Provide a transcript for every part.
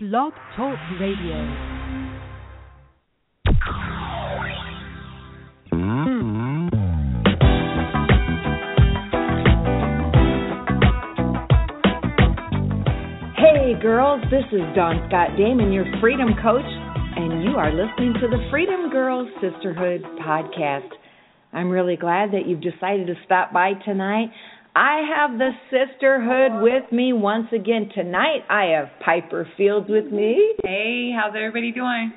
Blog Talk Radio. Hey girls, this is Dawn Scott Damon, your freedom coach, and you are listening to the Freedom Girls Sisterhood podcast. I'm really glad that you've decided to stop by tonight. I have the sisterhood with me once again tonight. I have Piper Fields with me. Hey, how's everybody doing?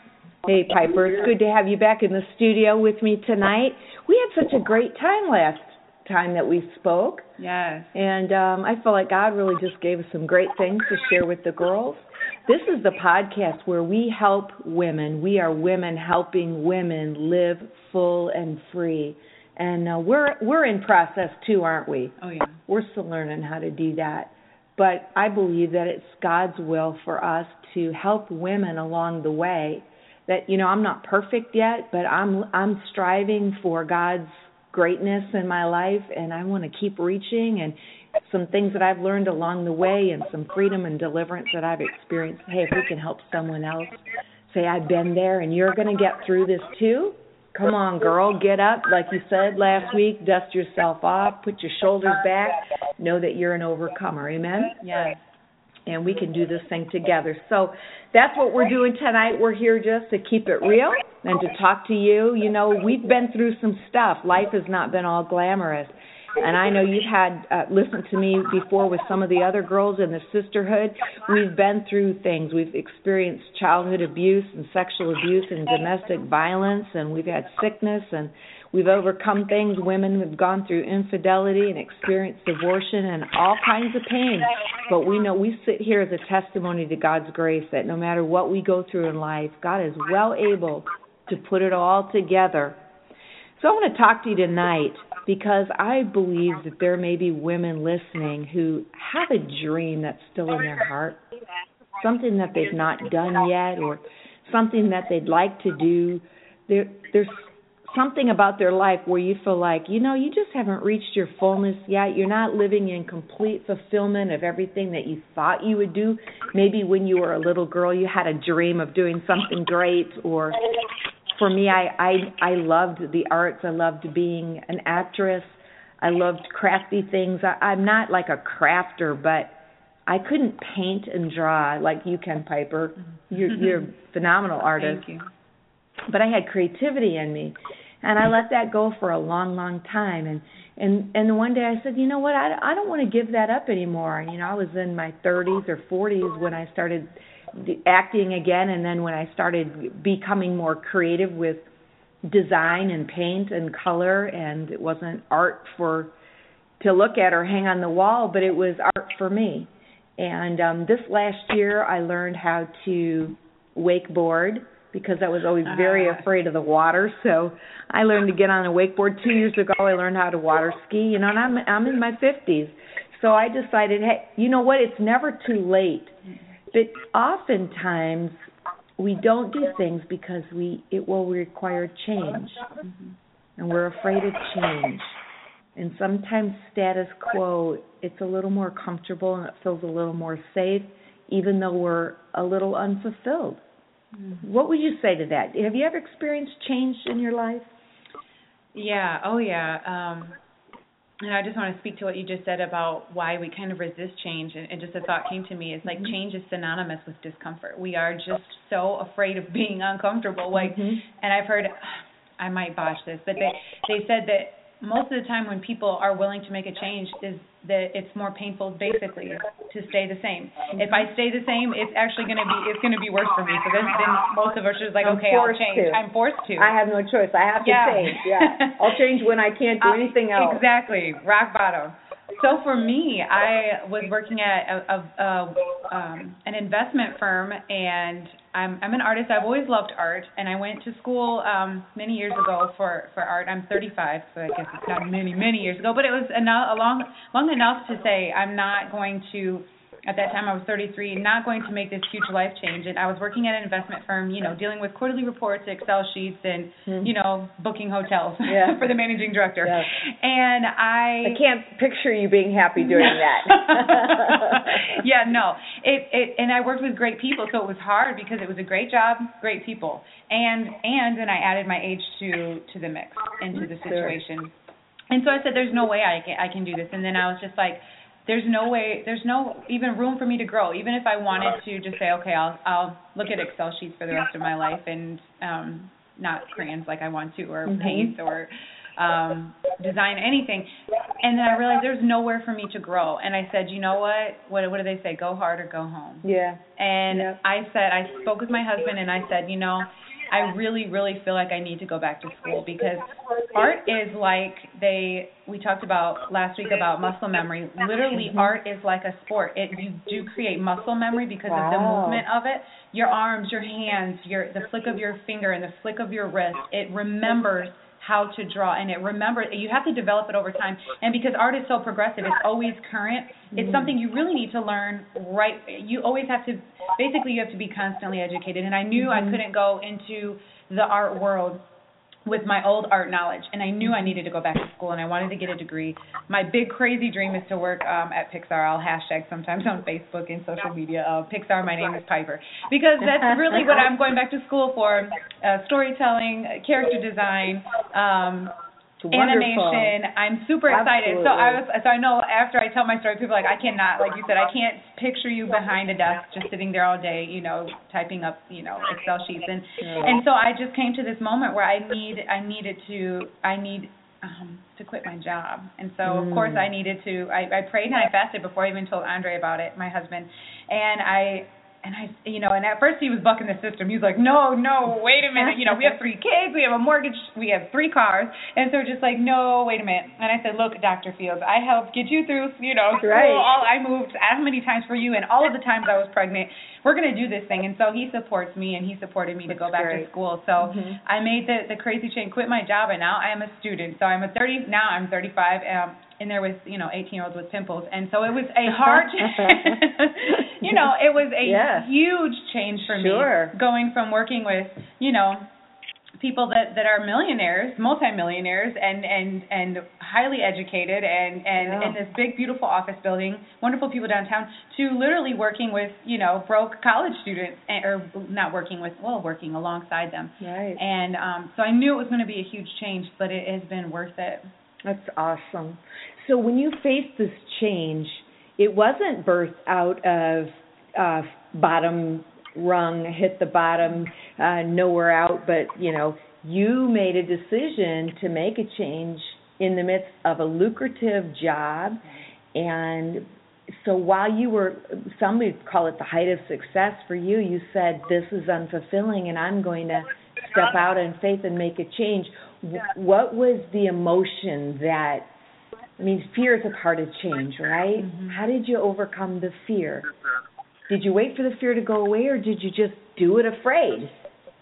Hey Piper, it's good to have you back in the studio with me tonight. We had such a great time last time that we spoke. Yes. And um, I feel like God really just gave us some great things to share with the girls. This is the podcast where we help women. We are women helping women live full and free. And uh, we're we're in process too, aren't we? Oh yeah. We're still learning how to do that. But I believe that it's God's will for us to help women along the way. That you know, I'm not perfect yet, but I'm I'm striving for God's greatness in my life and I want to keep reaching and some things that I've learned along the way and some freedom and deliverance that I've experienced. Hey, if we can help someone else, say I've been there and you're going to get through this too. Come on, girl, get up. Like you said last week, dust yourself off, put your shoulders back, know that you're an overcomer. Amen? Yes. And we can do this thing together. So that's what we're doing tonight. We're here just to keep it real and to talk to you. You know, we've been through some stuff. Life has not been all glamorous. And I know you've had uh, listened to me before with some of the other girls in the sisterhood. We've been through things. We've experienced childhood abuse and sexual abuse and domestic violence, and we've had sickness and we've overcome things. Women have gone through infidelity and experienced abortion and all kinds of pain. But we know we sit here as a testimony to God's grace that no matter what we go through in life, God is well able to put it all together. So I want to talk to you tonight because I believe that there may be women listening who have a dream that's still in their heart, something that they've not done yet, or something that they'd like to do. There, there's something about their life where you feel like, you know, you just haven't reached your fullness yet. You're not living in complete fulfillment of everything that you thought you would do. Maybe when you were a little girl, you had a dream of doing something great or for me I I I loved the arts. I loved being an actress. I loved crafty things. I, I'm not like a crafter, but I couldn't paint and draw like you can, Piper. Mm-hmm. You're you're a phenomenal artist. Thank you. But I had creativity in me, and I let that go for a long, long time. And and and one day I said, you know what? I I don't want to give that up anymore. You know, I was in my 30s or 40s when I started acting again and then when I started becoming more creative with design and paint and color and it wasn't art for to look at or hang on the wall but it was art for me. And um this last year I learned how to wakeboard because I was always very Ah. afraid of the water. So I learned to get on a wakeboard. 2 years ago I learned how to water ski. You know and I'm I'm in my 50s so I decided hey you know what? It's never too late but oftentimes we don't do things because we it will require change. And we're afraid of change. And sometimes status quo it's a little more comfortable and it feels a little more safe even though we're a little unfulfilled. What would you say to that? Have you ever experienced change in your life? Yeah. Oh yeah. Um, and I just want to speak to what you just said about why we kind of resist change. And, and just a thought came to me: it's like Mhm. change is synonymous with discomfort. We are just so afraid of being uncomfortable. Like, Mhm. and I've heard, I might botch this, but they they said that most of the time when people are willing to make a change is that it's more painful basically to stay the same. If I stay the same, it's actually going to be it's going to be worse for me. So then, then most of us are just like, I'm okay, I'll change. To. I'm forced to. I have no choice. I have to Yeah. change. Yeah. I'll change when I can't do Uh, anything else. Exactly, rock bottom. So for me, I was working at a, a, a um, an investment firm, and I'm I'm an artist. I've always loved art, and I went to school um, many years ago for for art. I'm 35, so I guess it's not many many years ago, but it was enough long long enough to say I'm not going to at that time I was 33, not going to make this huge life change. And I was working at an investment firm, you know, dealing with quarterly reports, Excel sheets, and Mhm. you know, booking hotels Yeah. for the managing director. Yeah. And I I can't picture you being happy doing that. yeah, no. It it and I worked with great people, so it was hard because it was a great job, great people. And and then I added my age to to the mix into the Sure. situation. And so I said there's no way I can I can do this. And then I was just like there's no way there's no even room for me to grow even if I wanted to just say okay, I'll I'll look at Excel sheets for the rest of my life and um not crayons like I want to or Mhm. paint or um design anything and then I realized there's nowhere for me to grow and I said you know what what what do they say go hard or go home yeah. and. I said I spoke with my husband and I said you know I really really feel like I need to go back to school because art is like they we talked about last week about muscle memory. Literally Mhm. art is like a sport. It you do create muscle memory because of the movement of it. Your arms your hands your the flick of your finger and the flick of your wrist it remembers how to draw and it remember you have to develop it over time and because art is so progressive it's always current it's Mhm. something you really need to learn right you always have to basically you have to be constantly educated and i knew i Mhm. couldn't go into the art world with my old art knowledge and I knew I needed to go back to school and I wanted to get a degree. My big crazy dream is to work um at Pixar. I'll hashtag sometimes on Facebook and social media uh Pixar my name is Piper because that's really what I'm going back to school for uh storytelling, character design, um. Animation. I'm super excited. So I was so I know after I tell my story people are like I cannot like you said I can't picture you behind a desk just sitting there all day, you know, typing up, you know, Excel sheets and Yeah. and so I just came to this moment where I need I needed to I need um to quit my job. And so of Mm. course I needed to I, I prayed and I fasted before I even told Andre about it, my husband. And I and I you know, and at first he was bucking the system. He was like, No, no, wait a minute, you know, we have three kids, we have a mortgage, we have three cars and so just like, No, wait a minute and I said, Look, Dr. Fields, I helped get you through, you know, school, Right. all I moved as many times for you and all of the times I was pregnant. We're gonna do this thing and so he supports me and he supported me to go back great. to school. So Mhm. I made the the crazy change, quit my job, and now I am a student. So I'm a 30 now. I'm 35, um, in there with you know 18 year olds with pimples, and so it was a hard, you know, it was a huge change for Sure. me going from working with you know people that that are millionaires, multimillionaires, and and and highly educated, and and Yeah. in this big beautiful office building, wonderful people downtown, to literally working with you know broke college students, and, or not working with, well, working alongside them. Right. And um, so I knew it was going to be a huge change, but it has been worth it. That's awesome. So when you faced this change, it wasn't birthed out of uh, bottom rung, hit the bottom, uh, nowhere out, but you know, you made a decision to make a change in the midst of a lucrative job, and so while you were, some would call it the height of success for you, you said this is unfulfilling, and I'm going to step out in faith and make a change. Wh- What was the emotion that I mean, fear is a part of change, right? Mhm. How did you overcome the fear? Did you wait for the fear to go away, or did you just do it afraid?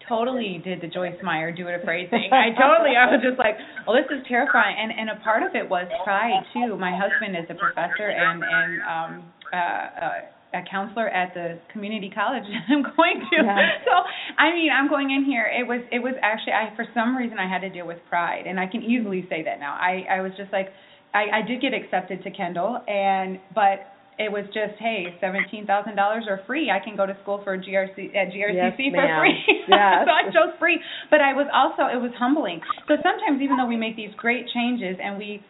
Totally did the Joyce Meyer do it afraid thing. I totally, I was just like, well, this is terrifying. And and a part of it was pride too. My husband is a professor and and um uh, uh a counselor at the community college that I'm going to. Yeah. So I mean, I'm going in here. It was it was actually I for some reason I had to deal with pride, and I can easily say that now. I I was just like I I did get accepted to Kendall, and but it was just hey seventeen thousand dollars or free. I can go to school for GRC at GRCC Yes, for free. Yes. so I chose free, but I was also it was humbling. So sometimes even though we make these great changes and we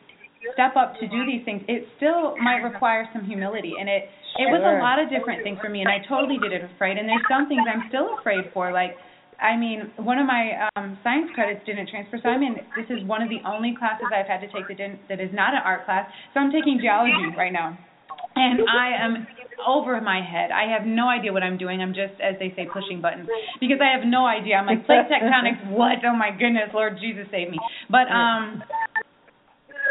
step up to do mm-hmm. these things, it still might require some humility. And it it was a lot of different things for me, and I totally did it afraid. And there's some things I'm still afraid for, like. I mean, one of my um, science credits didn't transfer, so I'm in. This is one of the only classes I've had to take that didn't that is not an art class. So I'm taking geology right now, and I am over my head. I have no idea what I'm doing. I'm just, as they say, pushing buttons because I have no idea. I'm like plate tectonics. What? Oh my goodness, Lord Jesus, save me. But um,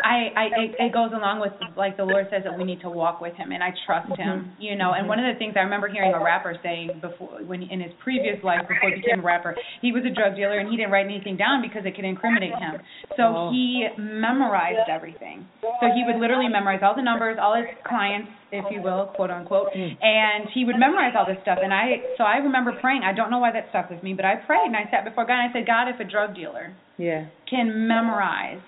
I, I it, it goes along with like the Lord says that we need to walk with Him, and I trust Him. Mm-hmm. You know, and one of the things I remember hearing a rapper saying before, when in his previous life before he became a rapper, he was a drug dealer and he didn't write anything down because it could incriminate him. So Oh. he memorized everything. So he would literally memorize all the numbers, all his clients, if you will, quote unquote, Mm. and he would memorize all this stuff. And I, so I remember praying. I don't know why that stuck with me, but I prayed and I sat before God and I said, God, if a drug dealer Yeah. can memorize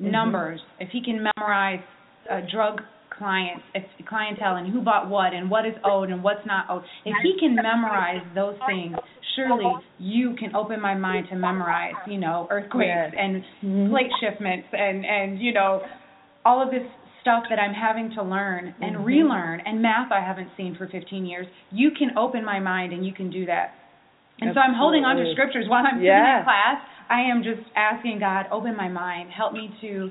Mhm. numbers, if he can memorize uh, drug clients, clientele, and who bought what, and what is owed and what's not owed, if he can memorize those things, surely you can open my mind to memorize, you know, earthquakes Yes. and Mhm. plate shipments and and you know all of this stuff that I'm having to learn and Mhm. relearn and math I haven't seen for 15 years. You can open my mind and you can do that. And so I'm holding on to scriptures while I'm sitting Yeah. in class. I am just asking God, open my mind, help me to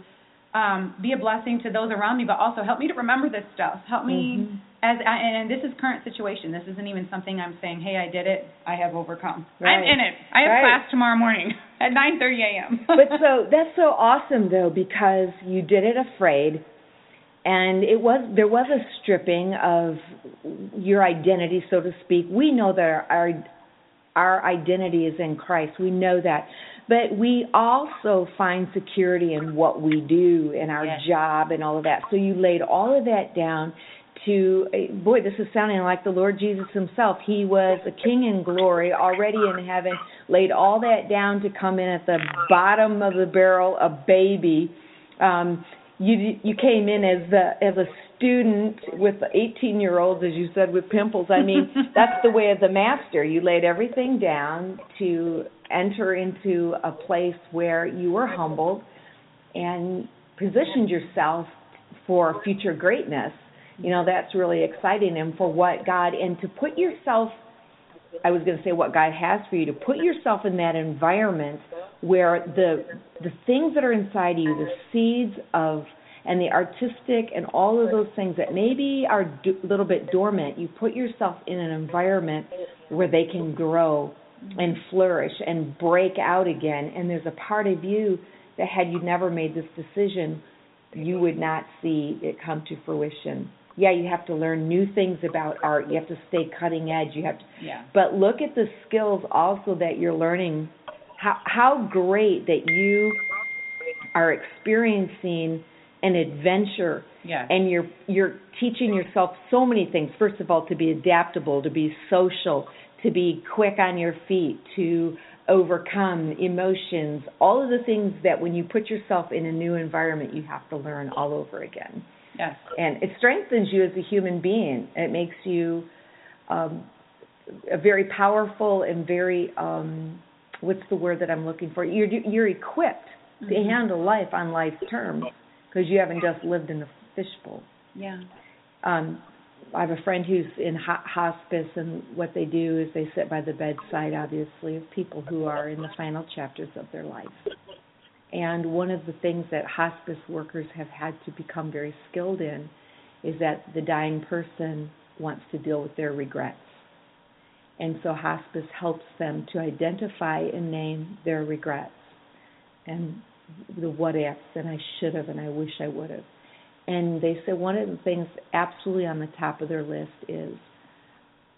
um, be a blessing to those around me, but also help me to remember this stuff. Help me Mhm. as I, and this is current situation. This isn't even something I'm saying, "Hey, I did it. I have overcome." I'm in it. I have Right. class tomorrow morning at 9:30 a.m. but so that's so awesome though because you did it afraid and it was there was a stripping of your identity so to speak we know that our our, our identity is in Christ we know that but we also find security in what we do in our Yes. job and all of that. So you laid all of that down to boy this is sounding like the Lord Jesus himself. He was a king in glory already in heaven laid all that down to come in at the bottom of the barrel a baby. Um you you came in as a as a student with 18 year olds as you said with pimples. I mean that's the way of the master. You laid everything down to enter into a place where you were humbled and positioned yourself for future greatness. You know that's really exciting. And for what god and to put yourself I was going to say what God has for you to put yourself in that environment where the the things that are inside you, the seeds of and the artistic and all of those things that maybe are a little bit dormant, you put yourself in an environment where they can grow Mm-hmm. and flourish and break out again. And there's a part of you that had you never made this decision, you would not see it come to fruition. Yeah, you have to learn new things about art. You have to stay cutting edge. You have to yeah. but look at the skills also that you're learning. How how great that you are experiencing an adventure Yes. and you're you're teaching yourself so many things. First of all, to be adaptable, to be social, to be quick on your feet, to overcome emotions, all of the things that when you put yourself in a new environment, you have to learn all over again yes. and it strengthens you as a human being. It makes you um, a very powerful and very um, what's the word that I'm looking for? You're you're equipped to Mhm. handle life on life's terms because you haven't just lived in a fishbowl. Yeah. Um, I have a friend who's in hospice, and what they do is they sit by the bedside, obviously, of people who are in the final chapters of their life. And one of the things that hospice workers have had to become very skilled in is that the dying person wants to deal with their regrets. And so hospice helps them to identify and name their regrets and the what ifs and I should have and I wish I would have. And they said one of the things absolutely on the top of their list is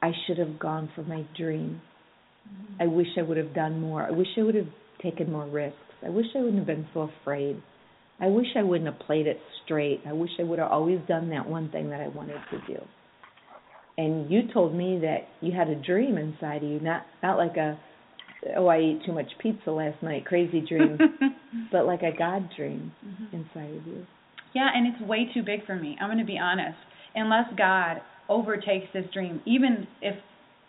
I should have gone for my dream. I wish I would have done more. I wish I would have taken more risks. I wish I wouldn't have been so afraid. I wish I wouldn't have played it straight. I wish I would have always done that one thing that I wanted to do. And you told me that you had a dream inside of you, not not like a oh I ate too much pizza last night, crazy dream, but like a God dream Mhm. inside of you. Yeah, and it's way too big for me. I'm going to be honest. Unless God overtakes this dream, even if,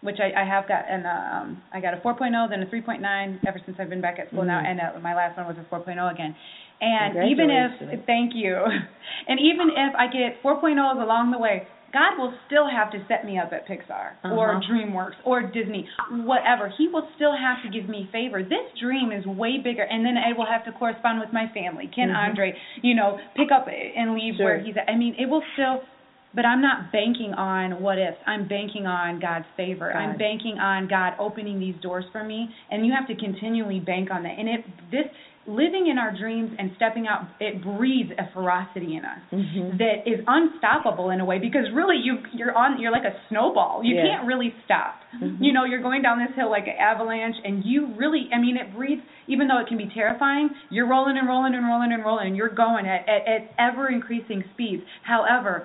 which I, I have got, and um, I got a 4.0, then a 3.9 ever since I've been back at school now, Mhm. and uh, my last one was a 4.0 again. And even if, thank you, and even if I get 4.0s along the way, God will still have to set me up at Pixar or Uh-huh. DreamWorks or Disney, whatever. He will still have to give me favor. This dream is way bigger, and then I will have to correspond with my family. Ken Mhm. Andre, you know, pick up and leave Sure. where he's at. I mean, it will still, but I'm not banking on what ifs. I'm banking on God's favor. I'm banking on God opening these doors for me, and you have to continually bank on that. And it this living in our dreams and stepping out it breeds a ferocity in us Mhm. that is unstoppable in a way because really you you're on you're like a snowball you Yeah. can't really stop Mhm. you know you're going down this hill like an avalanche and you really i mean it breeds even though it can be terrifying you're rolling and rolling and rolling and rolling and you're going at, at, at ever increasing speeds however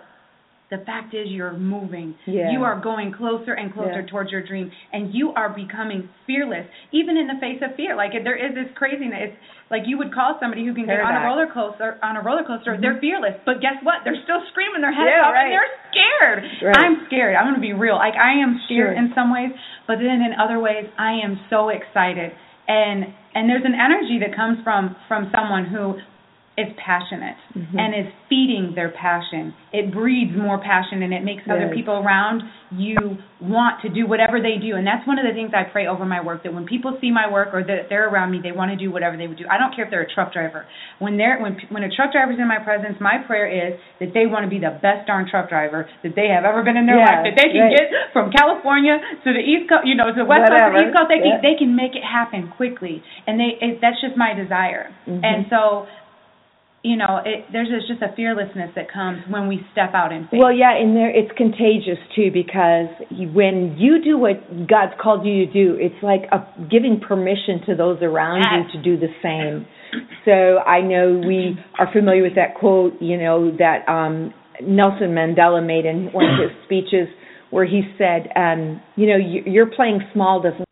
the fact is you're moving Yeah. you are going closer and closer Yeah. towards your dream and you are becoming fearless even in the face of fear like there is this craziness it's like you would call somebody who can get on a roller coaster on a roller coaster Mhm. they're fearless but guess what they're still screaming their heads Yeah, off right. and they're scared Right. i'm scared i'm going to be real like i am scared Sure. in some ways but then in other ways i am so excited and and there's an energy that comes from from someone who is passionate Mhm. and is feeding their passion. It breeds more passion and it makes other people around you want to do whatever they do. And that's one of the things I pray over my work that when people see my work or that they're around me, they want to do whatever they would do. I don't care if they're a truck driver. When they're when when a truck driver's in my presence, my prayer is that they want to be the best darn truck driver that they have ever been in their life. That they can right. get from California to the East Coast, you know, to the West Coast to the East Coast. They yeah. can they can make it happen quickly, and they it, that's just my desire. Mhm. And so you know, it, there's just a fearlessness that comes when we step out in faith. Well, yeah, and there it's contagious too because when you do what God's called you to do, it's like a, giving permission to those around Yes. you to do the same. So I know we are familiar with that quote, you know, that um, Nelson Mandela made in one of his speeches, where he said, um, you know, you- you're playing small doesn't